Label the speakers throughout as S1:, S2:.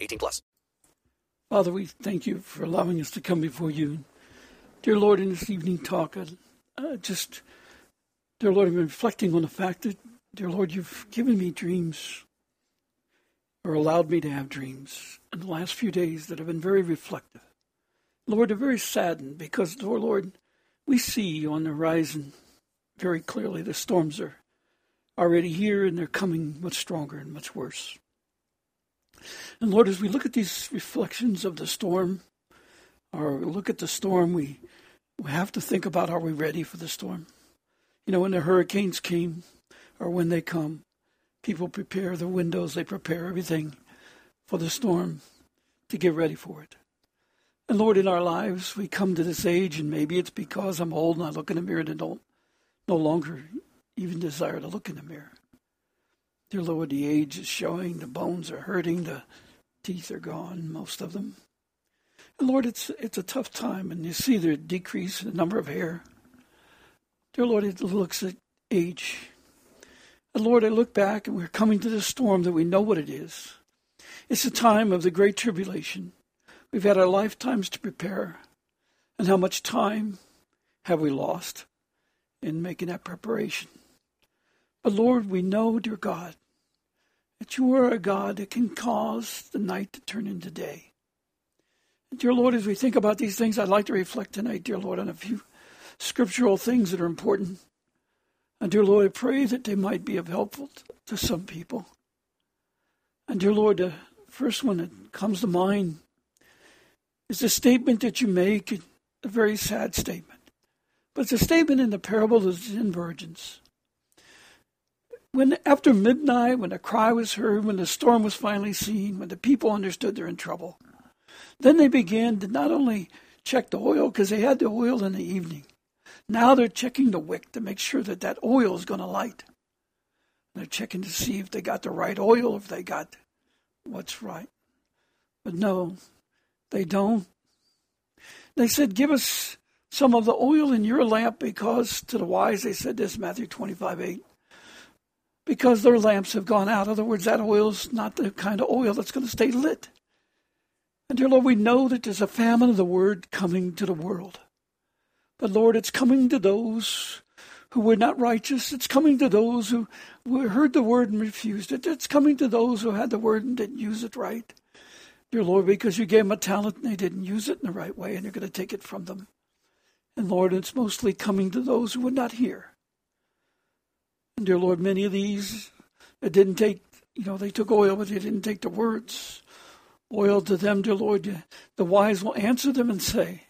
S1: 18 plus.
S2: Father, we thank you for allowing us to come before you. Dear Lord, in this evening talk, I uh, just, dear Lord, I'm reflecting on the fact that, dear Lord, you've given me dreams or allowed me to have dreams in the last few days that have been very reflective. Lord, they're very saddened because, dear Lord, we see on the horizon very clearly the storms are already here and they're coming much stronger and much worse. And Lord, as we look at these reflections of the storm, or look at the storm, we, we have to think about are we ready for the storm? You know, when the hurricanes came, or when they come, people prepare the windows, they prepare everything for the storm to get ready for it. And Lord, in our lives, we come to this age, and maybe it's because I'm old and I look in the mirror and don't no longer even desire to look in the mirror. Dear Lord, the age is showing, the bones are hurting, the teeth are gone, most of them. And Lord, it's it's a tough time, and you see the decrease in the number of hair. Dear Lord, it looks at age. And Lord, I look back and we're coming to the storm that we know what it is. It's the time of the great tribulation. We've had our lifetimes to prepare. And how much time have we lost in making that preparation? But Lord, we know, dear God, that you are a God that can cause the night to turn into day. And dear Lord, as we think about these things, I'd like to reflect tonight, dear Lord, on a few scriptural things that are important. And dear Lord, I pray that they might be of helpful to some people. And dear Lord, the first one that comes to mind is the statement that you make, a very sad statement. But it's a statement in the parable of the ten virgins when after midnight, when the cry was heard, when the storm was finally seen, when the people understood they're in trouble, then they began to not only check the oil because they had the oil in the evening. Now they're checking the wick to make sure that that oil is going to light. They're checking to see if they got the right oil, if they got what's right. But no, they don't. They said, Give us some of the oil in your lamp because to the wise they said this, Matthew 25 8 because their lamps have gone out. In other words, that oil is not the kind of oil that's going to stay lit. And dear Lord, we know that there's a famine of the word coming to the world. But Lord, it's coming to those who were not righteous. It's coming to those who, heard the word and refused it. It's coming to those who had the word and didn't use it right. Dear Lord, because you gave them a talent and they didn't use it in the right way, and you're going to take it from them. And Lord, it's mostly coming to those who would not hear. Dear Lord, many of these that didn't take, you know, they took oil, but they didn't take the words. Oil to them, dear Lord, the wise will answer them and say,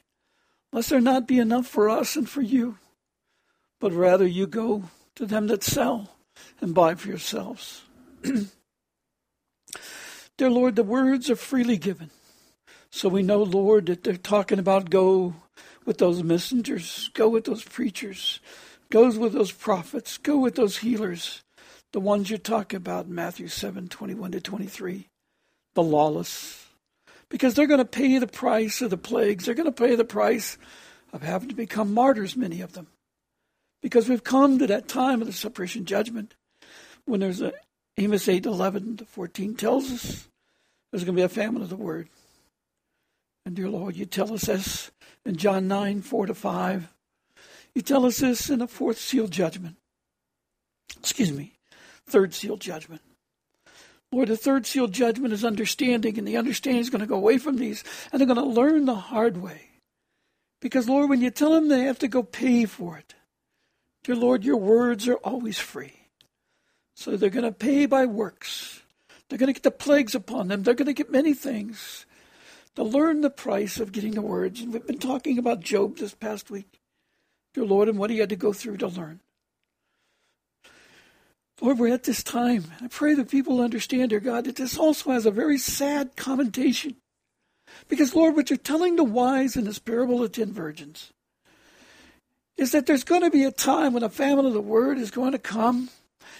S2: Lest there not be enough for us and for you, but rather you go to them that sell and buy for yourselves. dear Lord, the words are freely given. So we know, Lord, that they're talking about go with those messengers, go with those preachers, goes with those prophets, go with those healers, the ones you talk about in Matthew 7 21 to 23, the lawless. Because they're going to pay the price of the plagues. They're going to pay the price of having to become martyrs, many of them. Because we've come to that time of the separation judgment when there's a Amos 8 11 to 14 tells us there's going to be a famine of the word. And dear Lord, you tell us this in John 9 4 to 5 you tell us this in the fourth seal judgment. Excuse me, third seal judgment. Lord, the third seal judgment is understanding, and the understanding is going to go away from these, and they're going to learn the hard way. Because, Lord, when you tell them they have to go pay for it, dear Lord, your words are always free. So they're going to pay by works. They're going to get the plagues upon them. They're going to get many things to learn the price of getting the words. And we've been talking about Job this past week dear Lord, and what he had to go through to learn. Lord, we're at this time. I pray that people understand, dear God, that this also has a very sad connotation. Because, Lord, what you're telling the wise in this parable of ten virgins is that there's going to be a time when a famine of the word is going to come.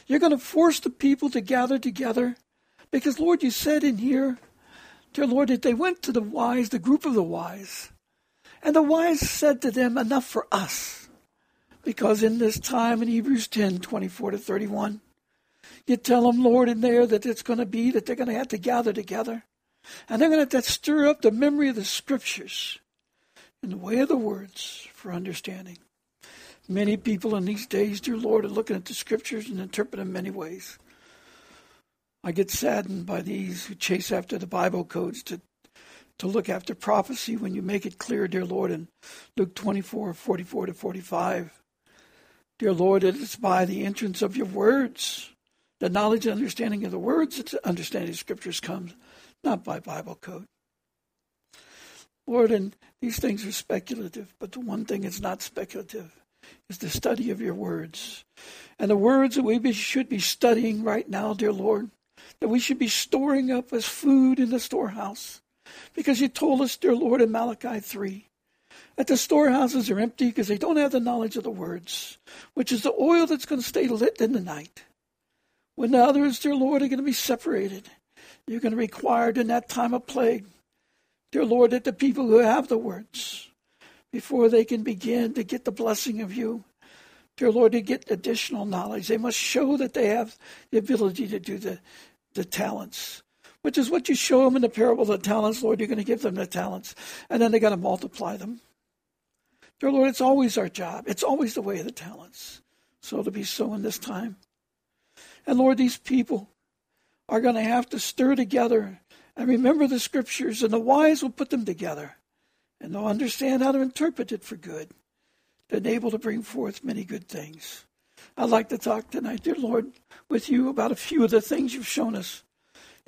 S2: You're going to force the people to gather together. Because, Lord, you said in here, dear Lord, that they went to the wise, the group of the wise. And the wise said to them, Enough for us. Because in this time in Hebrews 10 24 to 31, you tell them, Lord, in there that it's going to be that they're going to have to gather together. And they're going to have to stir up the memory of the scriptures in the way of the words for understanding. Many people in these days, dear Lord, are looking at the scriptures and interpret them many ways. I get saddened by these who chase after the Bible codes to to look after prophecy when you make it clear, dear Lord, in Luke 24, 44 to 45. Dear Lord, it is by the entrance of your words the knowledge and understanding of the words, it's understanding of scriptures comes, not by Bible code. Lord, and these things are speculative, but the one thing that's not speculative is the study of your words. And the words that we should be studying right now, dear Lord, that we should be storing up as food in the storehouse. Because you told us, dear Lord, in Malachi 3, that the storehouses are empty because they don't have the knowledge of the words, which is the oil that's going to stay lit in the night. When the others, dear Lord, are going to be separated, you're going to require in that time of plague, dear Lord, that the people who have the words, before they can begin to get the blessing of you, dear Lord, to get additional knowledge, they must show that they have the ability to do the, the talents, which is what you show them in the parable of the talents, Lord. You're going to give them the talents, and then they got to multiply them. Dear Lord, it's always our job. It's always the way of the talents. So to be so in this time. And Lord, these people are going to have to stir together and remember the scriptures, and the wise will put them together, and they'll understand how to interpret it for good, and able to bring forth many good things. I'd like to talk tonight, dear Lord, with you about a few of the things you've shown us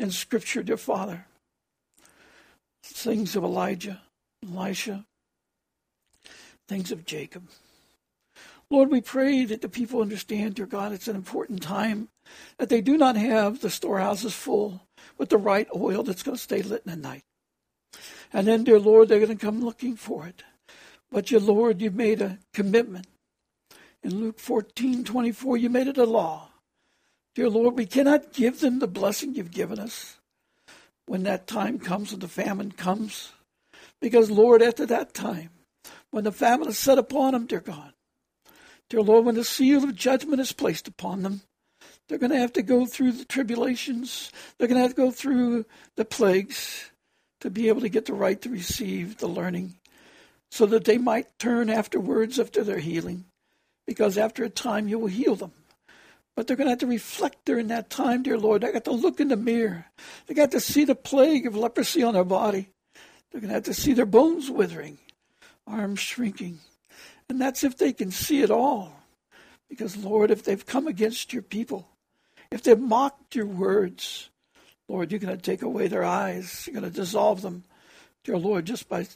S2: in Scripture, dear Father. Things of Elijah, Elisha, things of Jacob. Lord, we pray that the people understand, dear God, it's an important time, that they do not have the storehouses full with the right oil that's going to stay lit in the night. And then, dear Lord, they're going to come looking for it. But, your Lord, you made a commitment. In Luke 14 24, you made it a law. Dear Lord, we cannot give them the blessing you've given us when that time comes, when the famine comes. Because, Lord, after that time, when the famine is set upon them, dear God, Dear Lord, when the seal of judgment is placed upon them, they're going to have to go through the tribulations. They're going to have to go through the plagues to be able to get the right to receive the learning so that they might turn afterwards after their healing. Because after a time, you will heal them. But they're going to have to reflect during that time, dear Lord. They got to look in the mirror. They got to see the plague of leprosy on their body. They're going to have to see their bones withering, arms shrinking, and that's if they can see it all. Because, Lord, if they've come against your people, if they've mocked your words, Lord, you're going to take away their eyes. You're going to dissolve them, dear Lord, just by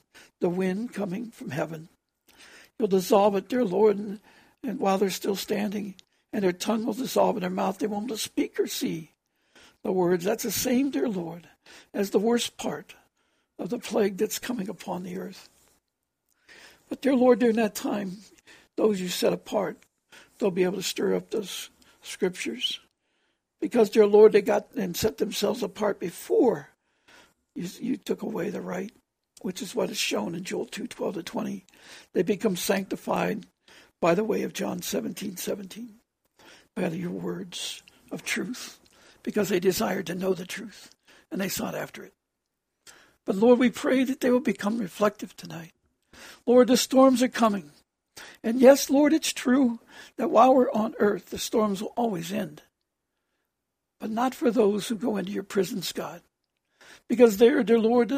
S2: the wind coming from heaven. You'll dissolve it, dear Lord, and, and while they're still standing, and their tongue will dissolve in their mouth, they won't speak or see the words. That's the same, dear Lord, as the worst part of the plague that's coming upon the earth. But, dear Lord, during that time, those you set apart, they'll be able to stir up those scriptures. Because, dear Lord, they got and set themselves apart before you, you took away the right, which is what is shown in Joel 2 12 to 20. They become sanctified by the way of John 17 17, by your words of truth, because they desired to know the truth and they sought after it. But Lord, we pray that they will become reflective tonight. Lord, the storms are coming. And yes, Lord, it's true that while we're on earth, the storms will always end. But not for those who go into your prisons, God. Because there, dear Lord,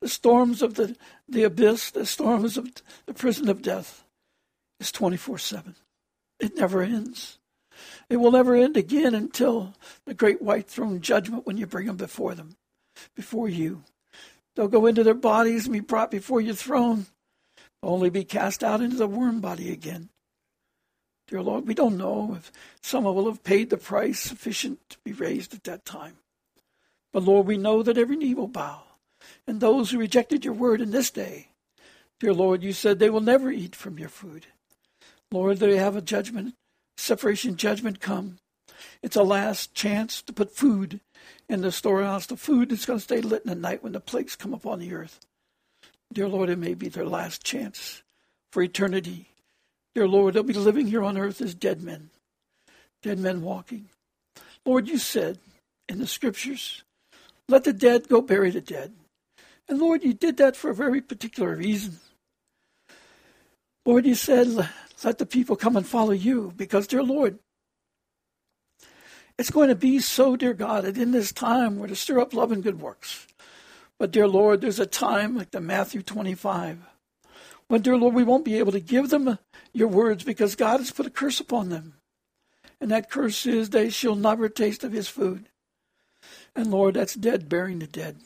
S2: the, storms of the, the abyss, the storms of the prison of death is 24 7. It never ends. It will never end again until the great white throne judgment when you bring them before them, before you. They'll go into their bodies and be brought before your throne only be cast out into the worm body again. Dear Lord, we don't know if someone will have paid the price sufficient to be raised at that time. But Lord, we know that every knee will bow. And those who rejected your word in this day, dear Lord, you said they will never eat from your food. Lord, they have a judgment, separation judgment come. It's a last chance to put food in the storehouse, the food that's going to stay lit in the night when the plagues come upon the earth. Dear Lord, it may be their last chance for eternity. Dear Lord, they'll be living here on earth as dead men, dead men walking. Lord, you said in the scriptures, let the dead go bury the dead. And Lord, you did that for a very particular reason. Lord, you said, let the people come and follow you because, dear Lord, it's going to be so, dear God, that in this time we're to stir up love and good works. But, dear Lord, there's a time like the Matthew 25 when, dear Lord, we won't be able to give them your words because God has put a curse upon them. And that curse is they shall never taste of his food. And Lord, that's dead burying the dead.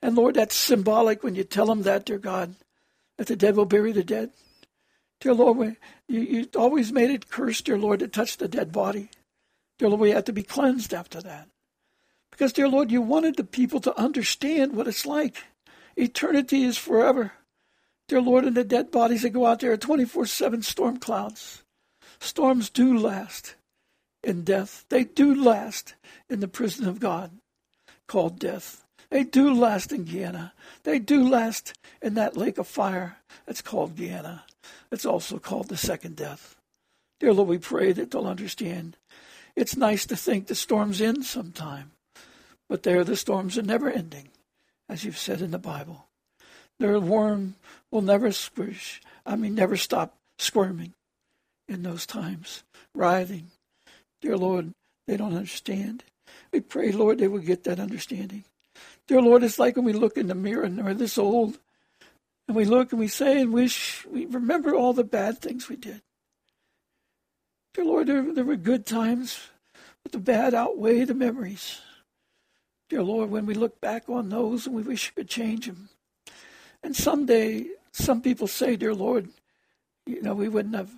S2: And Lord, that's symbolic when you tell them that, dear God, that the dead will bury the dead. Dear Lord, we, you, you always made it cursed, dear Lord, to touch the dead body. Dear Lord, we had to be cleansed after that. Because, dear Lord, you wanted the people to understand what it's like. Eternity is forever. Dear Lord, and the dead bodies that go out there are 24 7 storm clouds. Storms do last in death. They do last in the prison of God called death. They do last in Gehenna. They do last in that lake of fire that's called Gehenna. It's also called the second death. Dear Lord, we pray that they'll understand. It's nice to think the storms end sometime, but there the storms are never ending, as you've said in the Bible. Their worm will never squish, I mean, never stop squirming in those times, writhing, Dear Lord, they don't understand. We pray, Lord, they will get that understanding. Dear Lord, it's like when we look in the mirror and we're this old, and we look and we say and wish, we remember all the bad things we did. Dear Lord, there, there were good times, but the bad outweigh the memories. Dear Lord, when we look back on those and we wish we could change them. And someday, some people say, Dear Lord, you know, we wouldn't have,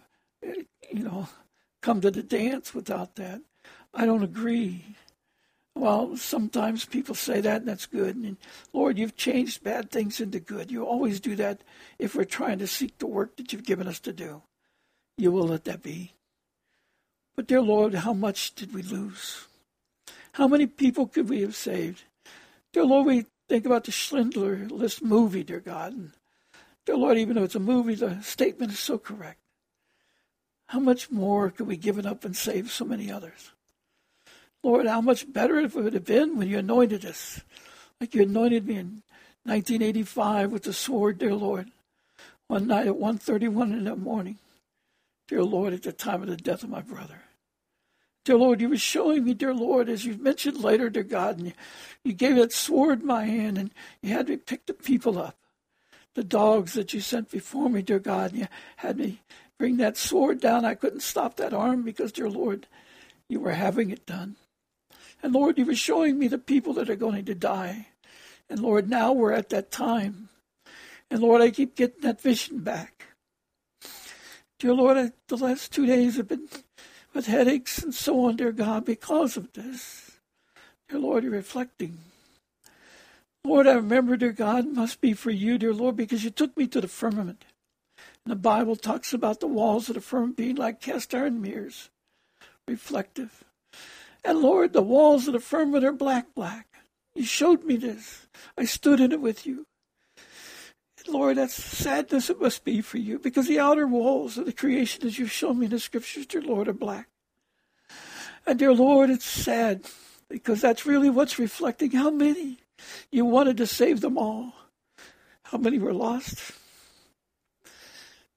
S2: you know, come to the dance without that. I don't agree. Well, sometimes people say that, and that's good. And Lord, you've changed bad things into good. You always do that if we're trying to seek the work that you've given us to do. You will let that be. But, dear Lord, how much did we lose? How many people could we have saved? Dear Lord, we think about the Schindler List movie, dear God. And dear Lord, even though it's a movie, the statement is so correct. How much more could we give it up and save so many others? Lord, how much better it would have been when you anointed us, like you anointed me in 1985 with the sword, dear Lord, one night at 1.31 in the morning. Dear Lord, at the time of the death of my brother. Dear Lord, you were showing me, dear Lord, as you've mentioned later, dear God, and you, you gave that sword in my hand and you had me pick the people up. The dogs that you sent before me, dear God, and you had me bring that sword down. I couldn't stop that arm because, dear Lord, you were having it done. And Lord, you were showing me the people that are going to die. And Lord, now we're at that time. And Lord, I keep getting that vision back. Dear Lord, I, the last two days have been with headaches and so on, dear God, because of this. Dear Lord, you're reflecting. Lord, I remember, dear God, must be for you, dear Lord, because you took me to the firmament. And the Bible talks about the walls of the firmament being like cast iron mirrors, reflective. And Lord, the walls of the firmament are black, black. You showed me this. I stood in it with you. And Lord, that's sadness it must be for you because the outer walls of the creation, as you've shown me in the scriptures, dear Lord, are black. And dear Lord, it's sad because that's really what's reflecting how many you wanted to save them all. How many were lost?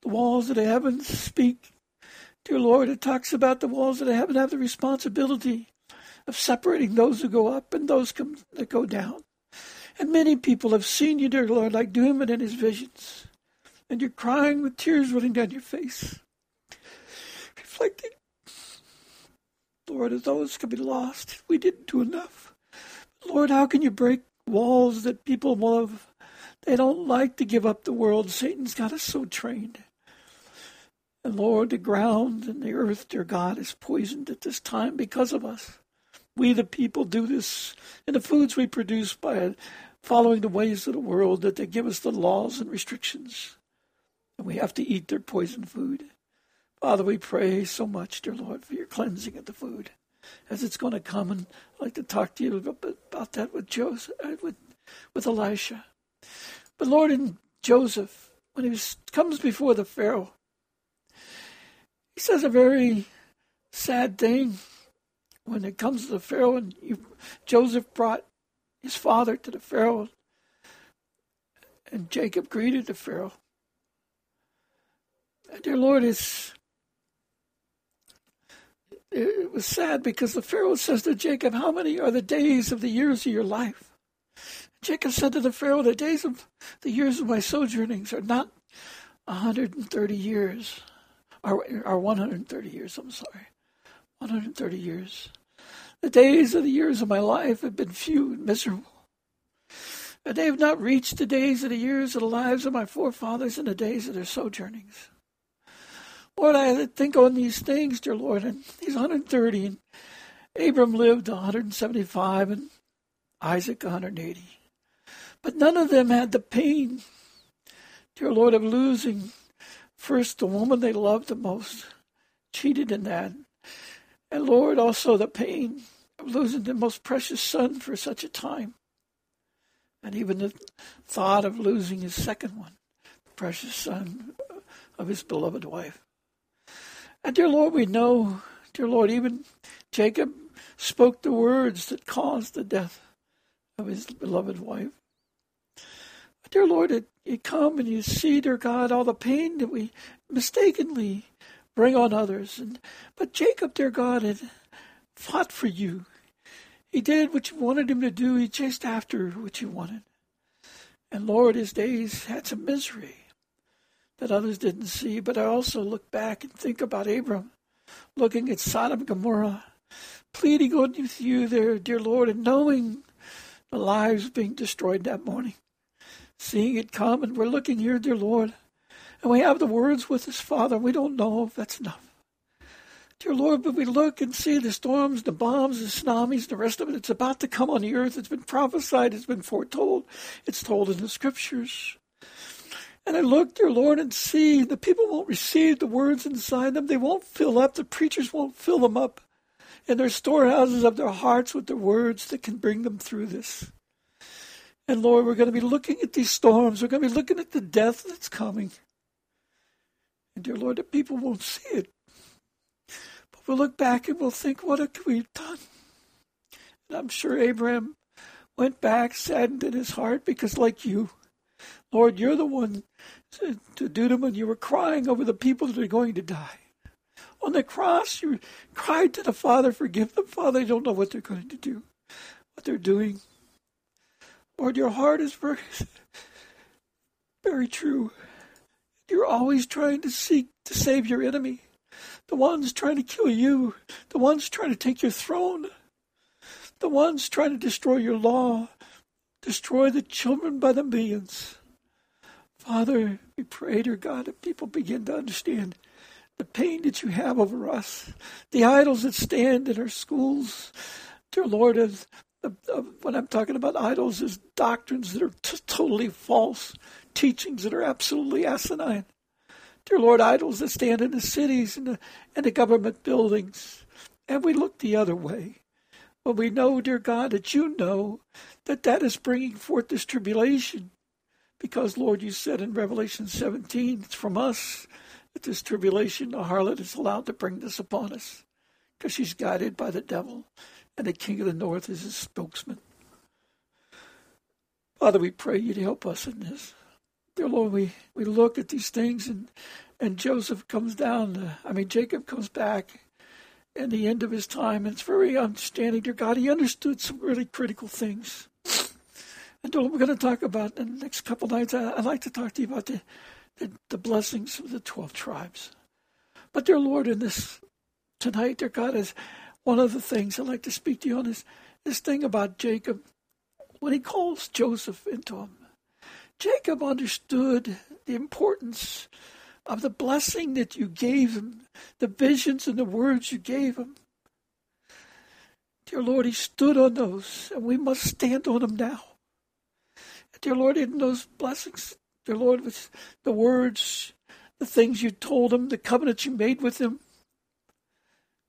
S2: The walls of the heavens speak. Dear Lord, it talks about the walls of the heaven have the responsibility of separating those who go up and those come, that go down. And many people have seen you, dear Lord, like Duman in his visions. And you're crying with tears running down your face, reflecting, Lord, if those could be lost, we didn't do enough. Lord, how can you break walls that people love? They don't like to give up the world. Satan's got us so trained. And Lord, the ground and the earth, dear God, is poisoned at this time because of us. We, the people, do this in the foods we produce by following the ways of the world, that they give us the laws and restrictions. And we have to eat their poison food. Father, we pray so much, dear Lord, for your cleansing of the food as it's going to come. And I'd like to talk to you about that with Joseph, uh, with, with Elisha. But Lord, in Joseph, when he was, comes before the Pharaoh, he says a very sad thing when it comes to the Pharaoh. And you, Joseph brought his father to the Pharaoh, and Jacob greeted the Pharaoh. And dear Lord, it's it was sad because the Pharaoh says to Jacob, How many are the days of the years of your life? Jacob said to the Pharaoh, The days of the years of my sojournings are not 130 years, or, or 130 years, I'm sorry. 130 years. The days of the years of my life have been few and miserable. And they have not reached the days of the years of the lives of my forefathers and the days of their sojournings. Lord, I think on these things, dear Lord, and he's 130, and Abram lived 175, and Isaac 180. But none of them had the pain, dear Lord, of losing first the woman they loved the most, cheated in that. And Lord, also the pain of losing the most precious son for such a time. And even the thought of losing his second one, the precious son of his beloved wife. And dear Lord, we know, dear Lord, even Jacob spoke the words that caused the death of his beloved wife. But dear Lord, it, you come and you see, dear God, all the pain that we mistakenly bring on others. And but Jacob, dear God, had fought for you. He did what you wanted him to do. He chased after what you wanted. And Lord, his days had some misery that others didn't see. But I also look back and think about Abram, looking at Sodom and Gomorrah, pleading with you there, dear Lord, and knowing the lives being destroyed that morning, seeing it come, and we're looking here, dear Lord, and we have the words with his Father, we don't know if that's enough. Dear Lord, but we look and see the storms, the bombs, the tsunamis, the rest of it. It's about to come on the earth. It's been prophesied. It's been foretold. It's told in the scriptures. And I look, dear Lord, and see the people won't receive the words inside them. They won't fill up. The preachers won't fill them up in their storehouses of their hearts with the words that can bring them through this. And Lord, we're going to be looking at these storms. We're going to be looking at the death that's coming. And dear Lord, the people won't see it. But we'll look back and we'll think, what have we done? And I'm sure Abraham went back saddened in his heart because, like you, Lord, you're the one to, do them, and you were crying over the people that are going to die. On the cross, you cried to the Father, Forgive them, Father. They don't know what they're going to do, what they're doing. Lord, your heart is very, very true. You're always trying to seek to save your enemy, the ones trying to kill you, the ones trying to take your throne, the ones trying to destroy your law, destroy the children by the millions. Father, we pray, dear God, that people begin to understand the pain that you have over us, the idols that stand in our schools. Dear Lord, uh, when I'm talking about idols, is doctrines that are t- totally false, teachings that are absolutely asinine. Dear Lord, idols that stand in the cities and the, and the government buildings. And we look the other way. But we know, dear God, that you know that that is bringing forth this tribulation. Because, Lord, you said in Revelation 17, it's from us that this tribulation, the harlot, is allowed to bring this upon us. Because she's guided by the devil, and the king of the north is his spokesman. Father, we pray you to help us in this. Dear Lord, we, we look at these things, and, and Joseph comes down. Uh, I mean, Jacob comes back at the end of his time, and it's very understanding, dear God. He understood some really critical things. And we're going to talk about in the next couple nights. I, would like to talk to you about the, the, the blessings of the 12 tribes. But, dear Lord, in this tonight, dear God, is one of the things I'd like to speak to you on is this thing about Jacob. When he calls Joseph into him, Jacob understood the importance of the blessing that you gave him, the visions and the words you gave him. Dear Lord, he stood on those, and we must stand on them now. Dear Lord, in those blessings, dear Lord, with the words, the things you told him, the covenant you made with him,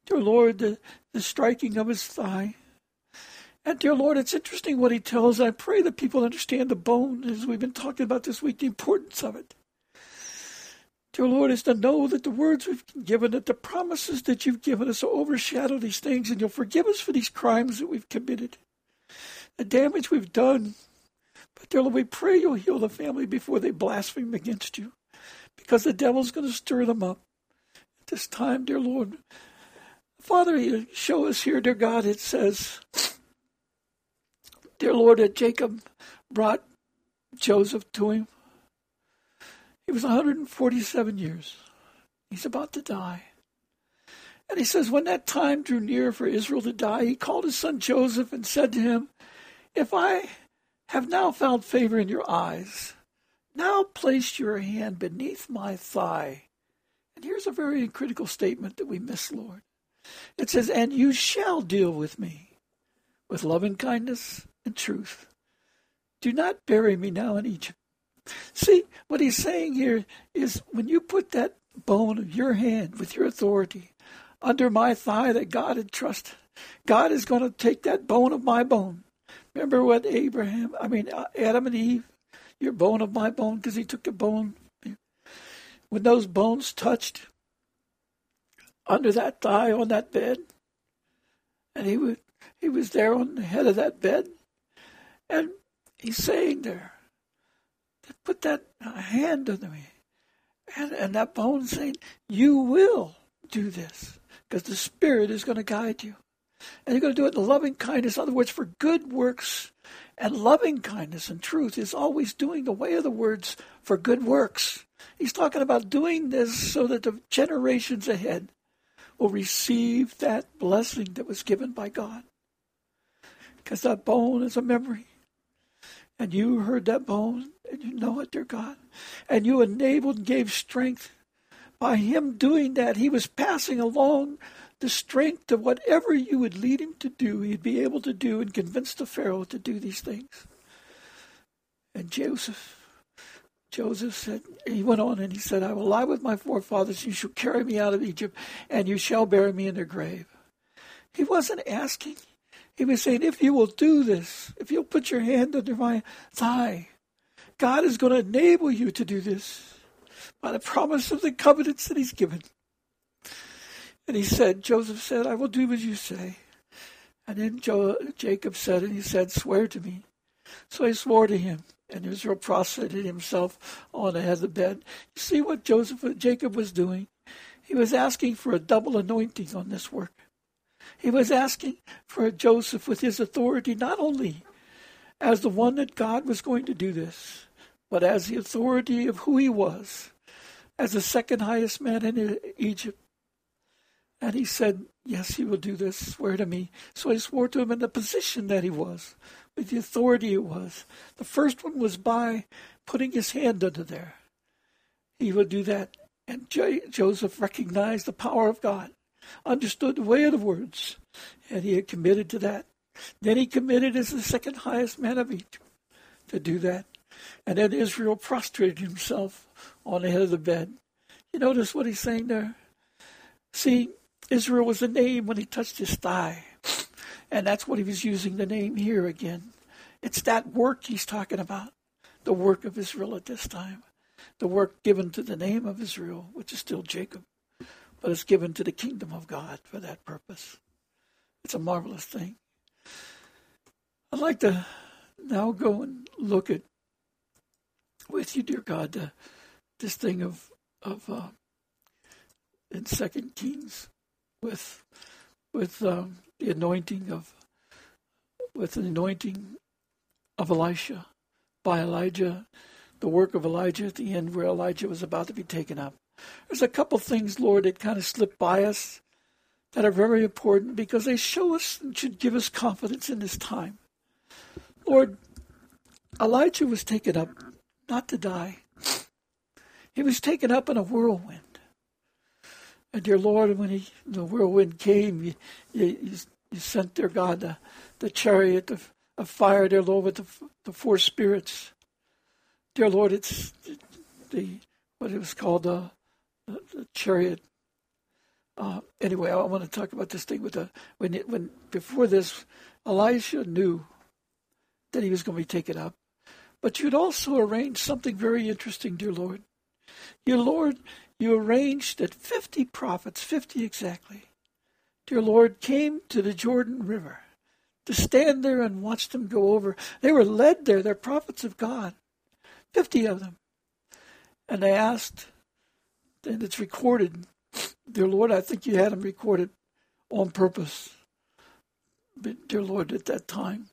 S2: dear Lord, the, the striking of his thigh. And dear Lord, it's interesting what he tells. I pray that people understand the bone, as we've been talking about this week, the importance of it. Dear Lord, is to know that the words we've given, that the promises that you've given us will overshadow these things, and you'll forgive us for these crimes that we've committed, the damage we've done. But dear Lord, we pray you'll heal the family before they blaspheme against you, because the devil's going to stir them up. At this time, dear Lord, Father, you show us here, dear God, it says, Dear Lord, that Jacob brought Joseph to him. He was 147 years. He's about to die. And he says, When that time drew near for Israel to die, he called his son Joseph and said to him, If I have now found favor in your eyes, now place your hand beneath my thigh. And here's a very critical statement that we miss, Lord. It says, And you shall deal with me with loving kindness and truth. Do not bury me now in Egypt. See, what he's saying here is when you put that bone of your hand with your authority under my thigh that God had trusted, God is going to take that bone of my bone. Remember what Abraham, I mean, uh, Adam and Eve, your bone of my bone, because he took a bone. When those bones touched under that thigh on that bed, and he would, he was there on the head of that bed, and he's saying there, put that uh, hand under me. And, and that bone saying, You will do this because the Spirit is going to guide you. And you're going to do it in loving kindness. In other words, for good works and loving kindness and truth is always doing the way of the words for good works. He's talking about doing this so that the generations ahead will receive that blessing that was given by God. Because that bone is a memory. And you heard that bone, and you know it, dear God. And you enabled and gave strength. By him doing that, he was passing along the strength of whatever you would lead him to do, he'd be able to do and convince the Pharaoh to do these things. And Joseph, Joseph said, he went on and he said, I will lie with my forefathers, you shall carry me out of Egypt, and you shall bury me in their grave. He wasn't asking, he was saying, if you will do this, if you'll put your hand under my thigh, God is going to enable you to do this by the promise of the covenants that he's given. And he said, Joseph said, I will do as you say. And then jo- Jacob said, and he said, swear to me. So he swore to him, and Israel prostrated himself on the head of the bed. You see what Joseph, Jacob was doing? He was asking for a double anointing on this work. He was asking for Joseph with his authority, not only as the one that God was going to do this, but as the authority of who he was, as the second highest man in Egypt. And he said, Yes, he will do this. Swear to me. So he swore to him in the position that he was, with the authority it was. The first one was by putting his hand under there. He would do that. And Joseph recognized the power of God understood the way of the words, and he had committed to that. Then he committed as the second highest man of Egypt to do that. And then Israel prostrated himself on the head of the bed. You notice what he's saying there? See, Israel was a name when he touched his thigh. And that's what he was using the name here again. It's that work he's talking about, the work of Israel at this time, the work given to the name of Israel, which is still Jacob but it's given to the kingdom of God for that purpose. It's a marvelous thing. I'd like to now go and look at with you, dear God, uh, this thing of of uh, in Second Kings with with um, the anointing of with the anointing of Elisha by Elijah, the work of Elijah at the end where Elijah was about to be taken up. There's a couple things, Lord, that kind of slip by us that are very important because they show us and should give us confidence in this time. Lord, Elijah was taken up not to die. he was taken up in a whirlwind. And dear Lord, when he, the whirlwind came, you, you, you sent, dear God, the, the chariot of, of fire, dear Lord, with the, the four spirits. Dear Lord, it's the, what it was called, the, the, chariot. Uh, anyway, I want to talk about this thing with the, when, it, when, before this, Elisha knew that he was going to be taken up. But you'd also arranged something very interesting, dear Lord. Your Lord, you arranged that 50 prophets, 50 exactly, dear Lord, came to the Jordan River to stand there and watch them go over. They were led there, they're prophets of God, 50 of them. And they asked, and it's recorded, dear Lord, I think you had them recorded on purpose. But, dear Lord, at that time,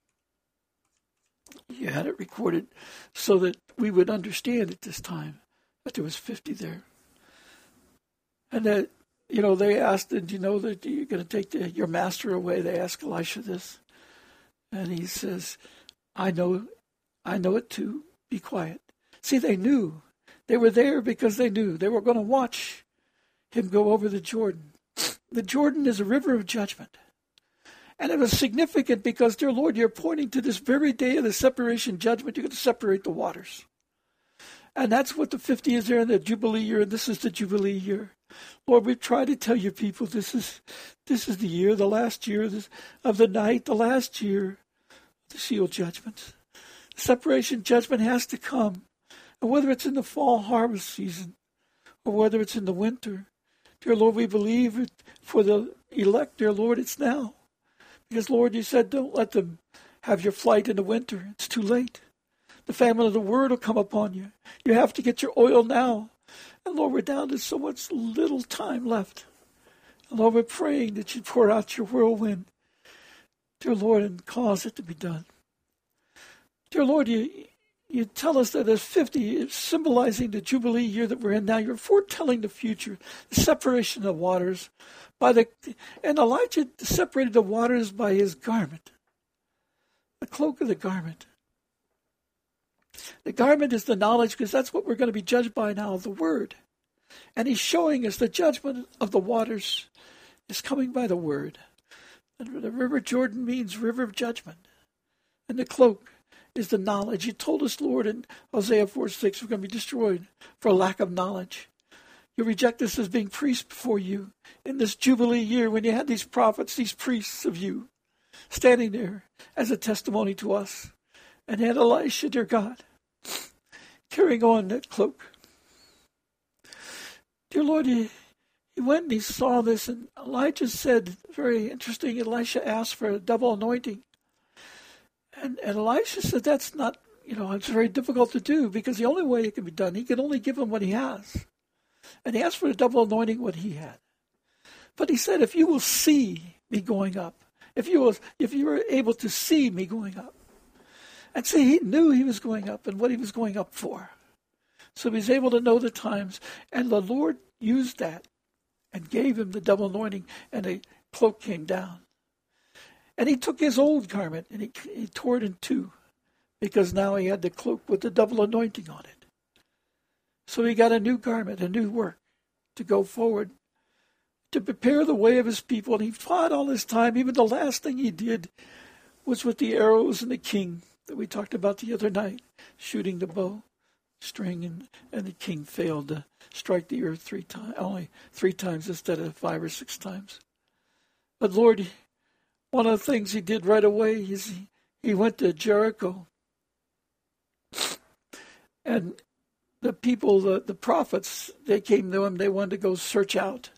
S2: you had it recorded so that we would understand at this time that there was 50 there. And that, you know, they asked, Did you know that you're going to take the, your master away? They asked Elisha this. And he says, I know, I know it too. Be quiet. See, they knew. They were there because they knew. They were going to watch him go over the Jordan. The Jordan is a river of judgment. And it was significant because, dear Lord, you're pointing to this very day of the separation judgment. You're going to separate the waters. And that's what the 50 is there in the Jubilee year, and this is the Jubilee year. Lord, we try to tell you people this is this is the year, the last year of the night, the last year of the seal judgments. The separation judgment has to come. And whether it's in the fall harvest season or whether it's in the winter, dear Lord, we believe it for the elect, dear Lord, it's now. Because, Lord, you said don't let them have your flight in the winter. It's too late. The famine of the word will come upon you. You have to get your oil now. And Lord, we're down to so much little time left. And Lord, we're praying that you pour out your whirlwind, dear Lord, and cause it to be done. Dear Lord, you you tell us that as 50 is symbolizing the Jubilee year that we're in now. You're foretelling the future, the separation of waters by the and Elijah separated the waters by his garment, the cloak of the garment. The garment is the knowledge because that's what we're going to be judged by now, the word. And he's showing us the judgment of the waters is coming by the word. And the river Jordan means river of judgment. And the cloak is the knowledge. You told us, Lord, in Hosea 4 6, we're going to be destroyed for lack of knowledge. You reject us as being priests before you in this Jubilee year when you had these prophets, these priests of you, standing there as a testimony to us and had Elisha, dear God, carrying on that cloak. Dear Lord, he, he went and he saw this, and Elijah said, very interesting, Elisha asked for a double anointing. And, and Elisha said, that's not, you know, it's very difficult to do because the only way it can be done, he can only give him what he has. And he asked for the double anointing what he had. But he said, if you will see me going up, if you will, if you were able to see me going up, and see, he knew he was going up and what he was going up for. So he was able to know the times. And the Lord used that and gave him the double anointing, and a cloak came down. And he took his old garment and he, he tore it in two because now he had the cloak with the double anointing on it. So he got a new garment, a new work to go forward, to prepare the way of his people. And he fought all this time. Even the last thing he did was with the arrows and the king that we talked about the other night, shooting the bow string, and, and the king failed to strike the earth three times, only three times instead of five or six times. But Lord, one of the things he did right away is he, went to Jericho. And the people, the, the prophets, they came to him. They wanted to go search out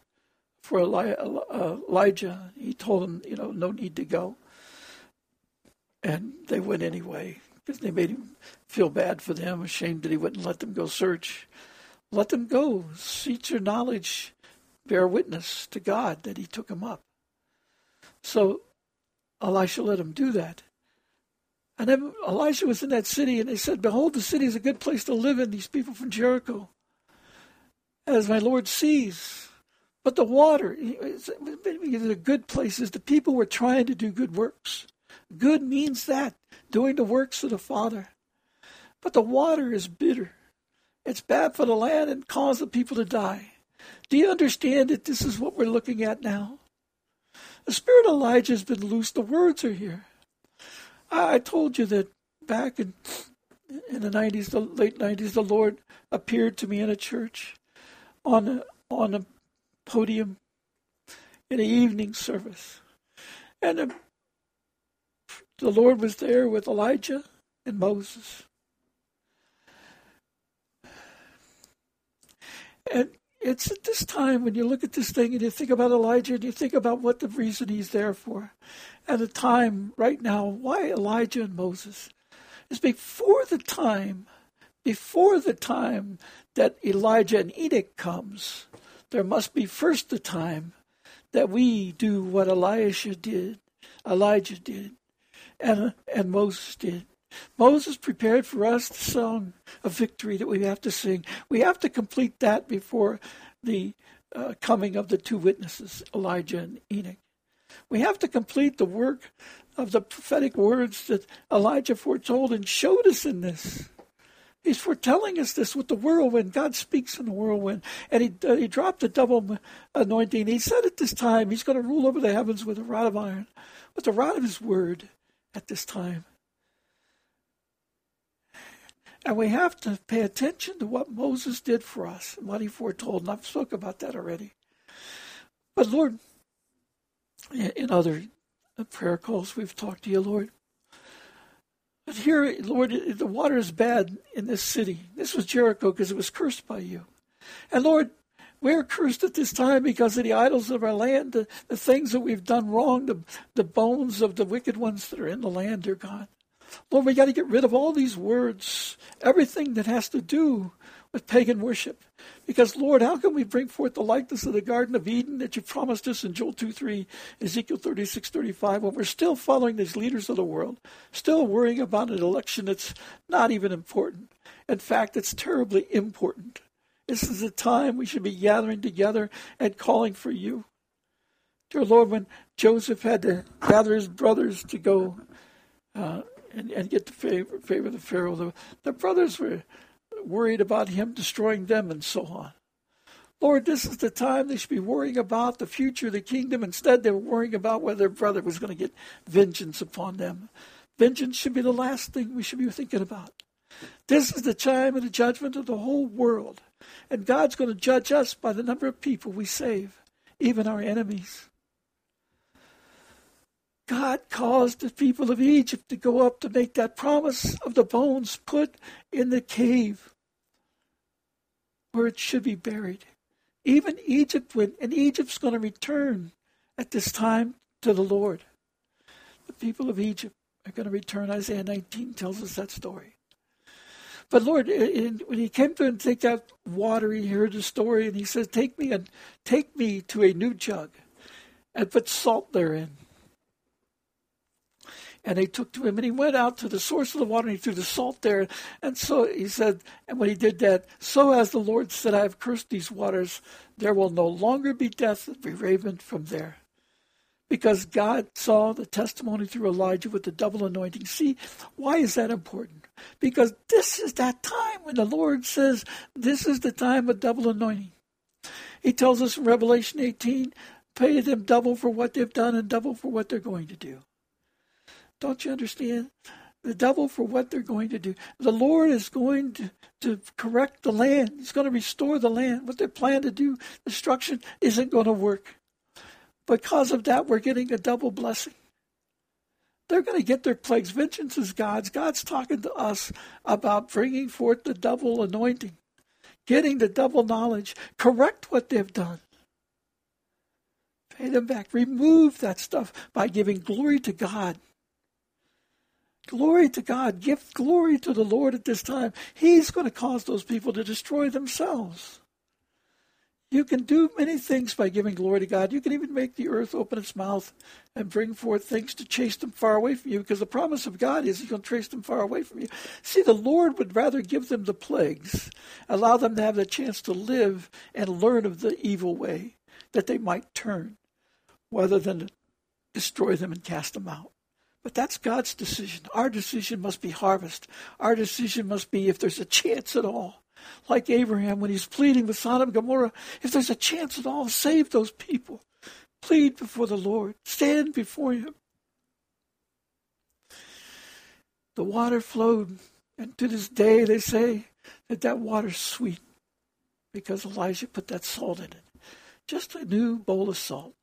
S2: for uh, Elijah. He told them, you know, no need to go. And they went anyway because they made him feel bad for them, ashamed that he wouldn't let them go search. Let them go. Seek your knowledge. Bear witness to God that he took him up. So Elisha let him do that. And then Elisha was in that city, and they said, Behold, the city is a good place to live in, these people from Jericho, as my Lord sees. But the water, the good places, the people were trying to do good works. Good means that, doing the works of the Father. But the water is bitter. It's bad for the land and cause the people to die. Do you understand that this is what we're looking at now? The spirit of Elijah has been loose. The words are here. I told you that back in in the nineties, the late nineties, the Lord appeared to me in a church on a, on a podium in an evening service, and the, the Lord was there with Elijah and Moses. And it's at this time when you look at this thing and you think about Elijah and you think about what the reason he's there for. At the time, right now, why Elijah and Moses? Is before the time, before the time that Elijah and Enoch comes, there must be first the time that we do what Elisha did, Elijah did, and, and Moses did. Moses prepared for us the song of victory that we have to sing. We have to complete that before the uh, coming of the two witnesses, Elijah and Enoch. We have to complete the work of the prophetic words that Elijah foretold and showed us in this. He's foretelling us this with the whirlwind. God speaks in the whirlwind. And he, uh, he dropped the double anointing. He said at this time, He's going to rule over the heavens with a rod of iron, with the rod of His word at this time. And we have to pay attention to what Moses did for us and what he foretold. And I've spoke about that already. But Lord, in other prayer calls, we've talked to you, Lord. But here, Lord, the water is bad in this city. This was Jericho because it was cursed by you. And Lord, we're cursed at this time because of the idols of our land, the, the things that we've done wrong, the, the bones of the wicked ones that are in the land, dear God. Lord, we got to get rid of all these words, everything that has to do with pagan worship. Because, Lord, how can we bring forth the likeness of the Garden of Eden that you promised us in Joel 2 3, Ezekiel 36 35, when we're still following these leaders of the world, still worrying about an election that's not even important? In fact, it's terribly important. This is the time we should be gathering together and calling for you. Dear Lord, when Joseph had to gather his brothers to go uh, and, and get the favor, favor of the Pharaoh. The, the brothers were worried about him destroying them and so on. Lord, this is the time they should be worrying about the future of the kingdom. Instead, they were worrying about whether their brother was going to get vengeance upon them. Vengeance should be the last thing we should be thinking about. This is the time of the judgment of the whole world. And God's going to judge us by the number of people we save, even our enemies. God caused the people of Egypt to go up to make that promise of the bones put in the cave where it should be buried. Even Egypt went, and Egypt's going to return at this time to the Lord. The people of Egypt are going to return. Isaiah 19 tells us that story. But Lord, in, when he came to him, take that water, he heard the story, and he says, "Take me and take me to a new jug, and put salt therein." And they took to him, and he went out to the source of the water, and he threw the salt there. And so he said, and when he did that, so as the Lord said, I have cursed these waters, there will no longer be death be raven from there. Because God saw the testimony through Elijah with the double anointing. See, why is that important? Because this is that time when the Lord says, This is the time of double anointing. He tells us in Revelation 18, pay them double for what they've done and double for what they're going to do. Don't you understand? The devil for what they're going to do. The Lord is going to, to correct the land. He's going to restore the land. What they plan to do, destruction, isn't going to work. Because of that, we're getting a double blessing. They're going to get their plagues. Vengeance is God's. God's talking to us about bringing forth the double anointing, getting the double knowledge, correct what they've done. Pay them back. Remove that stuff by giving glory to God. Glory to God. Give glory to the Lord at this time. He's going to cause those people to destroy themselves. You can do many things by giving glory to God. You can even make the earth open its mouth and bring forth things to chase them far away from you because the promise of God is He's going to chase them far away from you. See, the Lord would rather give them the plagues, allow them to have the chance to live and learn of the evil way that they might turn, rather than destroy them and cast them out. But that's God's decision. Our decision must be harvest. Our decision must be if there's a chance at all. like Abraham when he's pleading with Sodom and Gomorrah. If there's a chance at all, save those people. Plead before the Lord. Stand before him. The water flowed, and to this day they say that that water's sweet because Elijah put that salt in it. Just a new bowl of salt.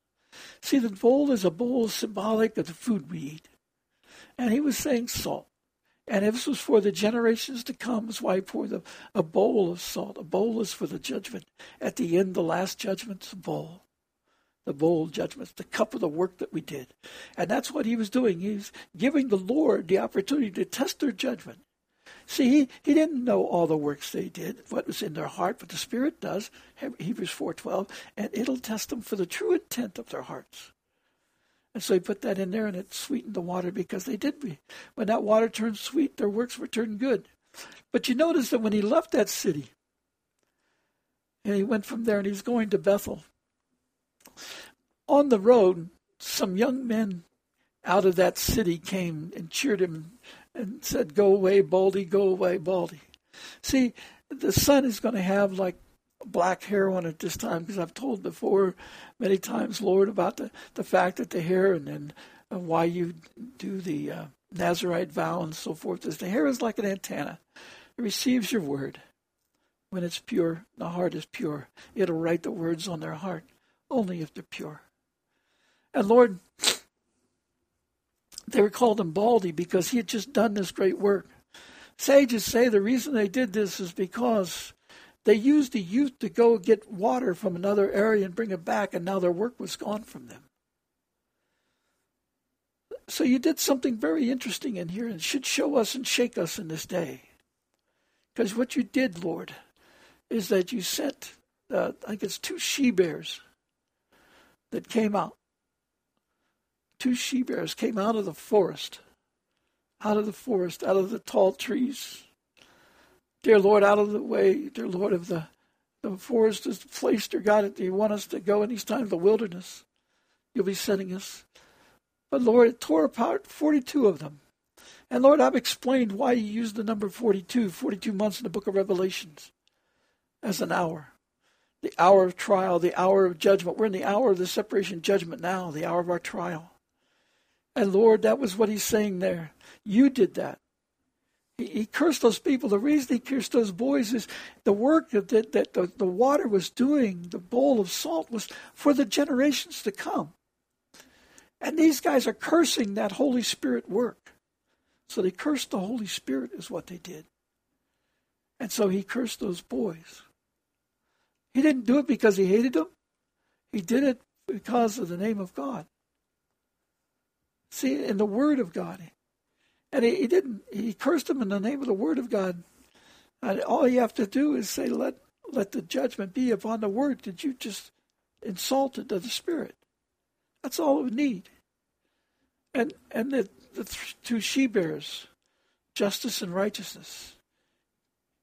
S2: See, the bowl is a bowl symbolic of the food we eat. And he was saying salt. And if this was for the generations to come, that's why he poured a, a bowl of salt. A bowl is for the judgment. At the end, the last judgment's a bowl. The bowl of judgments, the cup of the work that we did. And that's what he was doing. He was giving the Lord the opportunity to test their judgment. See, he, he didn't know all the works they did, what was in their heart, but the Spirit does, Hebrews 4.12, and it'll test them for the true intent of their hearts. And so he put that in there, and it sweetened the water because they did. Be. When that water turned sweet, their works were turned good. But you notice that when he left that city, and he went from there and he's going to Bethel, on the road, some young men out of that city came and cheered him and said, Go away, Baldy, go away, Baldy. See, the son is going to have like black hair on it this time because I've told before many times, Lord, about the, the fact that the hair and uh, why you do the uh, Nazarite vow and so forth is the hair is like an antenna. It receives your word. When it's pure, the heart is pure. It'll write the words on their heart only if they're pure. And Lord, they were called him Baldy because he had just done this great work. Sages say the reason they did this is because they used the youth to go get water from another area and bring it back, and now their work was gone from them. So you did something very interesting in here and should show us and shake us in this day. Because what you did, Lord, is that you sent, uh, I think it's two she bears that came out two she bears came out of the forest, out of the forest, out of the tall trees. Dear Lord, out of the way, dear Lord, of the, the forest is the place, dear God, that you want us to go in these times of the wilderness. You'll be sending us. But Lord, it tore apart 42 of them. And Lord, I've explained why you used the number 42, 42 months in the book of Revelations as an hour. The hour of trial, the hour of judgment. We're in the hour of the separation judgment now, the hour of our trial. And Lord, that was what he's saying there. You did that. He, he cursed those people. The reason he cursed those boys is the work that, that, that the, the water was doing, the bowl of salt, was for the generations to come. And these guys are cursing that Holy Spirit work. So they cursed the Holy Spirit, is what they did. And so he cursed those boys. He didn't do it because he hated them, he did it because of the name of God. See, in the Word of God. And he, he didn't, he cursed them in the name of the Word of God. And all you have to do is say, let, let the judgment be upon the Word that you just insulted to the Spirit. That's all would need. And, and the, the two she bears, justice and righteousness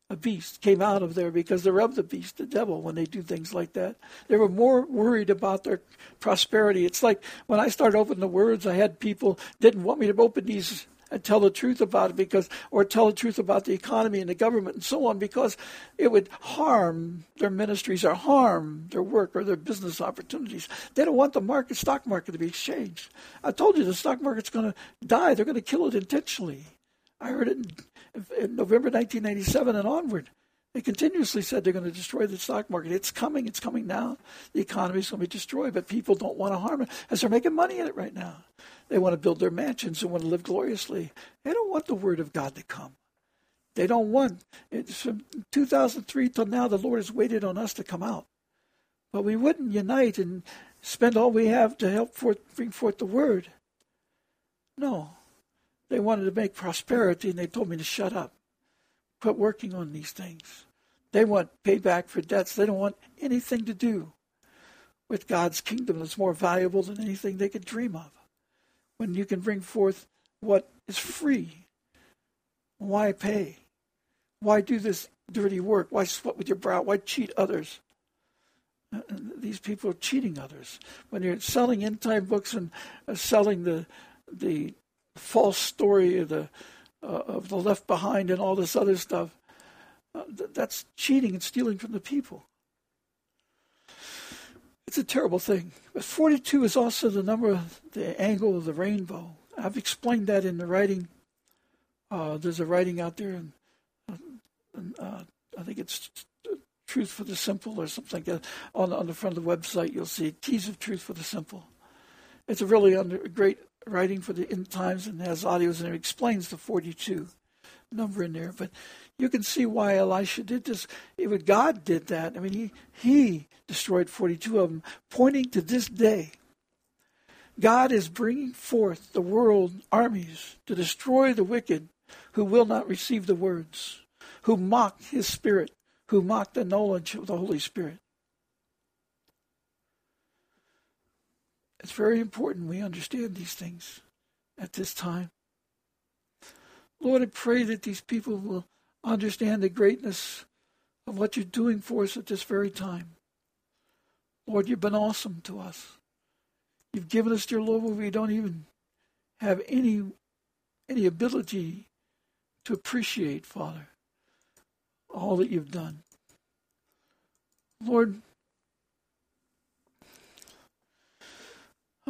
S2: a beast came out of there because they're of the beast, the devil, when they do things like that. They were more worried about their prosperity. It's like when I started opening the words, I had people didn't want me to open these and tell the truth about it because or tell the truth about the economy and the government and so on because it would harm their ministries or harm their work or their business opportunities. They don't want the market stock market to be exchanged. I told you the stock market's going to die. They're going to kill it intentionally. I heard it in in November 1997 and onward. They continuously said they're going to destroy the stock market. It's coming. It's coming now. The economy is going to be destroyed, but people don't want to harm it as they're making money in it right now. They want to build their mansions and want to live gloriously. They don't want the word of God to come. They don't want it's from 2003 till now. The Lord has waited on us to come out, but we wouldn't unite and spend all we have to help forth, bring forth the word. No, they wanted to make prosperity, and they told me to shut up. Quit working on these things. They want payback for debts. They don't want anything to do with God's kingdom that's more valuable than anything they could dream of. When you can bring forth what is free, why pay? Why do this dirty work? Why sweat with your brow? Why cheat others? These people are cheating others. When you're selling end time books and uh, selling the the false story of the uh, of the left behind and all this other stuff. uh, th- that's cheating and stealing from the people. It's a terrible thing. But 42 is also the number of the angle of the rainbow. I've explained that in the writing. Uh, there's a writing out there, and, uh, I think it's Truth for the Simple or something like. On, on the front of the website, you'll see Keys of Truth for the Simple. It's a really under, great writing for the end times and has audios and it explains the 42 number in there. But you can see why Elisha did this. If God did that, I mean, he, he destroyed 42 of them, pointing to this day. God is bringing forth the world armies to destroy the wicked who will not receive the words, who mock his spirit, who mock the knowledge of the Holy Spirit. It's very important we understand these things at this time. Lord, I pray that these people will understand the greatness of what you're doing for us at this very time. Lord, you've been awesome to us. You've given us, your love where we don't even have any any ability to appreciate, Father, all that you've done. Lord,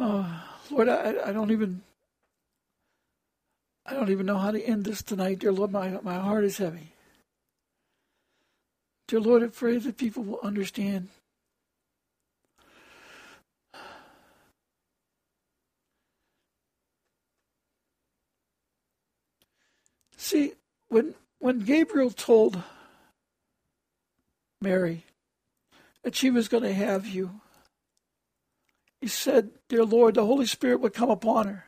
S2: uh, Lord, I, I don't even I don't even know how to end this tonight, dear Lord. My my heart is heavy. Dear Lord, I pray that people will understand See, when when Gabriel told Mary that she was going to have you, he said, Dear Lord, the Holy Spirit would come upon her.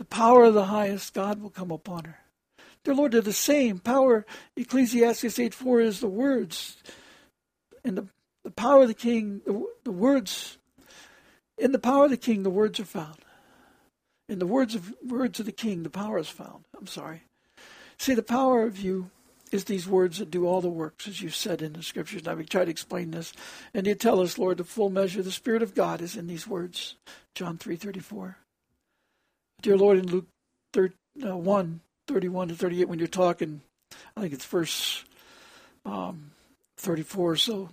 S2: The power of the highest God will come upon her. Dear Lord, they're the same. Power, Ecclesiastes 8 4 is the words. And the, the power of the king, the, the words, in the power of the king, the words are found. In the words of words of the king, the power is found. I'm sorry. See, the power of you is these words that do all the works, as you've said in the scriptures. Now we try to explain this, and you tell us, Lord, the full measure the Spirit of God is in these words, John three thirty four. Dear Lord, in Luke 3, uh, 1, 31 to 38, when you're talking, I think it's verse um, 34 so,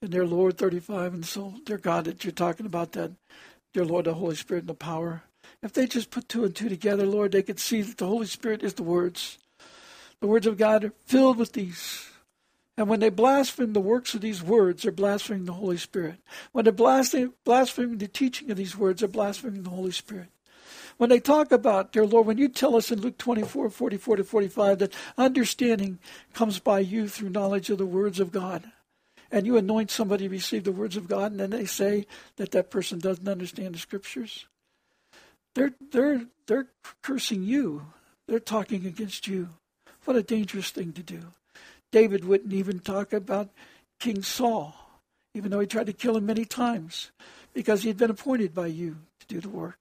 S2: and dear Lord, 35, and so, dear God, that you're talking about that, dear Lord, the Holy Spirit and the power. If they just put two and two together, Lord, they could see that the Holy Spirit is the words. The words of God are filled with these. And when they blaspheme the works of these words, they're blaspheming the Holy Spirit. When they blaspheme, the teaching of these words, they're blaspheming the Holy Spirit. When they talk about, dear Lord, when you tell us in Luke 24, 44 to 45 that understanding comes by you through knowledge of the words of God, and you anoint somebody to receive the words of God, and then they say that that person doesn't understand the scriptures, they're, they're, they're cursing you. They're talking against you. What a dangerous thing to do. David wouldn't even talk about King Saul, even though he tried to kill him many times, because he had been appointed by you to do the work.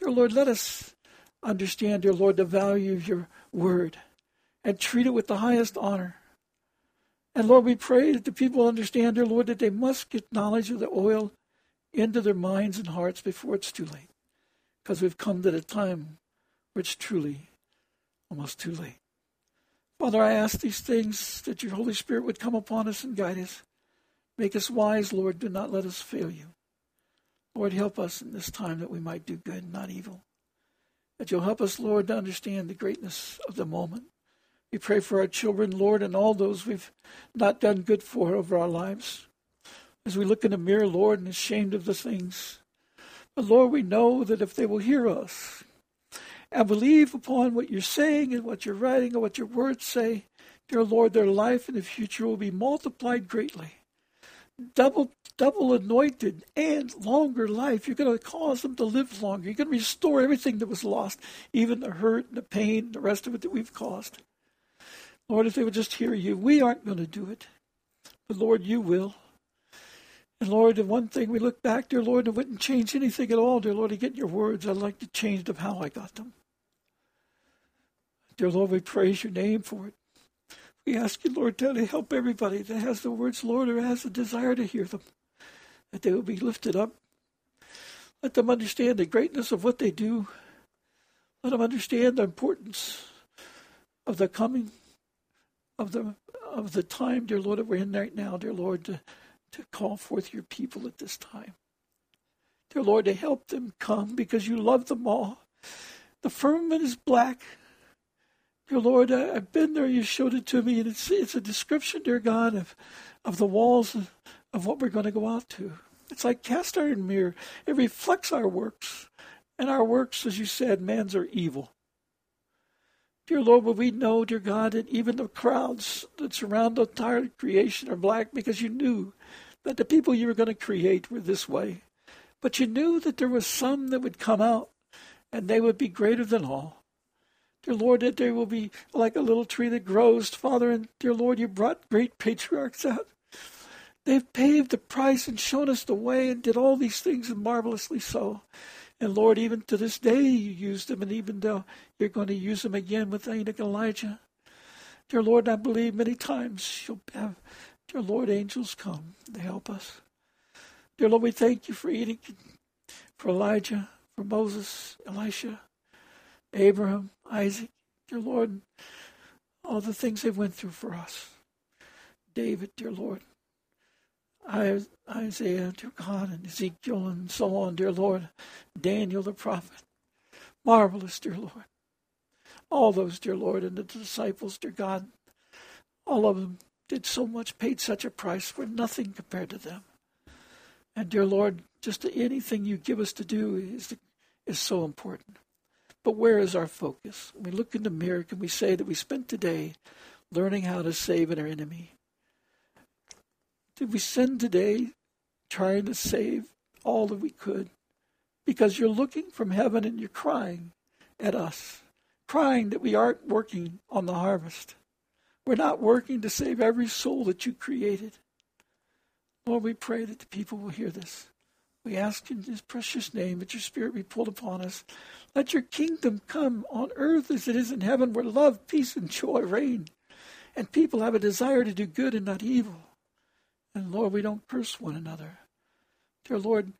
S2: Dear Lord, let us understand, dear Lord, the value of your word and treat it with the highest honor. And Lord, we pray that the people understand, dear Lord, that they must get knowledge of the oil into their minds and hearts before it's too late because we've come to the time where it's truly almost too late. Father, I ask these things that your Holy Spirit would come upon us and guide us. Make us wise, Lord. Do not let us fail you. Lord, help us in this time that we might do good, not evil. That you'll help us, Lord, to understand the greatness of the moment. We pray for our children, Lord, and all those we've not done good for over our lives. As we look in the mirror, Lord, and ashamed of the things but Lord, we know that if they will hear us and believe upon what you're saying and what you're writing and what your words say, dear Lord, their life in the future will be multiplied greatly. Double double anointed and longer life. You're going to cause them to live longer. You're going to restore everything that was lost, even the hurt and the pain, and the rest of it that we've caused. Lord, if they would just hear you, we aren't going to do it. But Lord, you will. And Lord, the one thing we look back, dear Lord, it wouldn't change anything at all, dear Lord, to get your words. I'd like to change them how I got them. Dear Lord, we praise your name for it. We ask you, Lord, to help everybody that has the words, Lord, or has a desire to hear them, that they will be lifted up. Let them understand the greatness of what they do. Let them understand the importance of the coming of the of the time, dear Lord, that we're in right now, dear Lord, to, to call forth your people at this time. Dear Lord, to help them come because you love them all. The firmament is black. Dear Lord, I, have been there. You showed it to me, and it's it's a description, dear God, of of the walls of, of what we're going to go out to. It's like cast iron mirror. It reflects our works, and our works, as you said, man's are evil. Dear Lord, will we know, dear God, that even the crowds that surround the entire creation are black because you knew that the people you were going to create were this way. But you knew that there was some that would come out and they would be greater than all. Dear Lord, that they will be like a little tree that grows, Father. And dear Lord, you brought great patriarchs out. They've paved the price and shown us the way and did all these things and marvelously so. And Lord, even to this day you used them, and even though you're going to use them again with Enoch and Elijah. Dear Lord, I believe many times you'll have, dear Lord, angels come to help us. Dear Lord, we thank you for Enoch, for Elijah, for Moses, Elisha, Abraham, Isaac, dear Lord, all the things they went through for us. David, dear Lord, Isaiah, dear God, and Ezekiel, and so on, dear Lord, Daniel the prophet. Marvelous, dear Lord. All those, dear Lord, and the disciples, dear God, all of them did so much, paid such a price for nothing compared to them. And, dear Lord, just anything you give us to do is, is so important. But where is our focus? When we look in the mirror, can we say that we spent today learning how to save our enemy? Did we sin today trying to save all that we could? Because you're looking from heaven and you're crying at us, crying that we aren't working on the harvest. We're not working to save every soul that you created. Lord, we pray that the people will hear this. We ask in His precious name that your Spirit be pulled upon us. Let your kingdom come on earth as it is in heaven, where love, peace, and joy reign, and people have a desire to do good and not evil. And Lord, we don't curse one another. Dear Lord,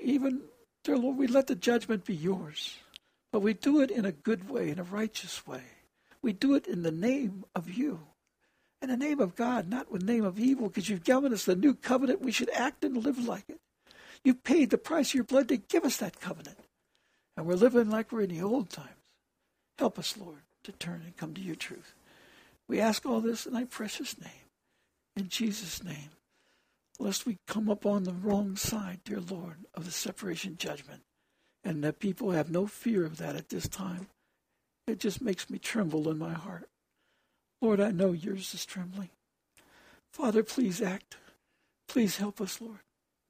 S2: even, dear Lord, we let the judgment be yours, but we do it in a good way, in a righteous way. We do it in the name of you, in the name of God, not in the name of evil, because you've given us the new covenant. We should act and live like it. You paid the price of your blood to give us that covenant. And we're living like we're in the old times. Help us, Lord, to turn and come to your truth. We ask all this in thy precious name. In Jesus' name lest we come up on the wrong side, dear Lord, of the separation judgment, and that people have no fear of that at this time. It just makes me tremble in my heart. Lord, I know yours is trembling. Father, please act. Please help us, Lord.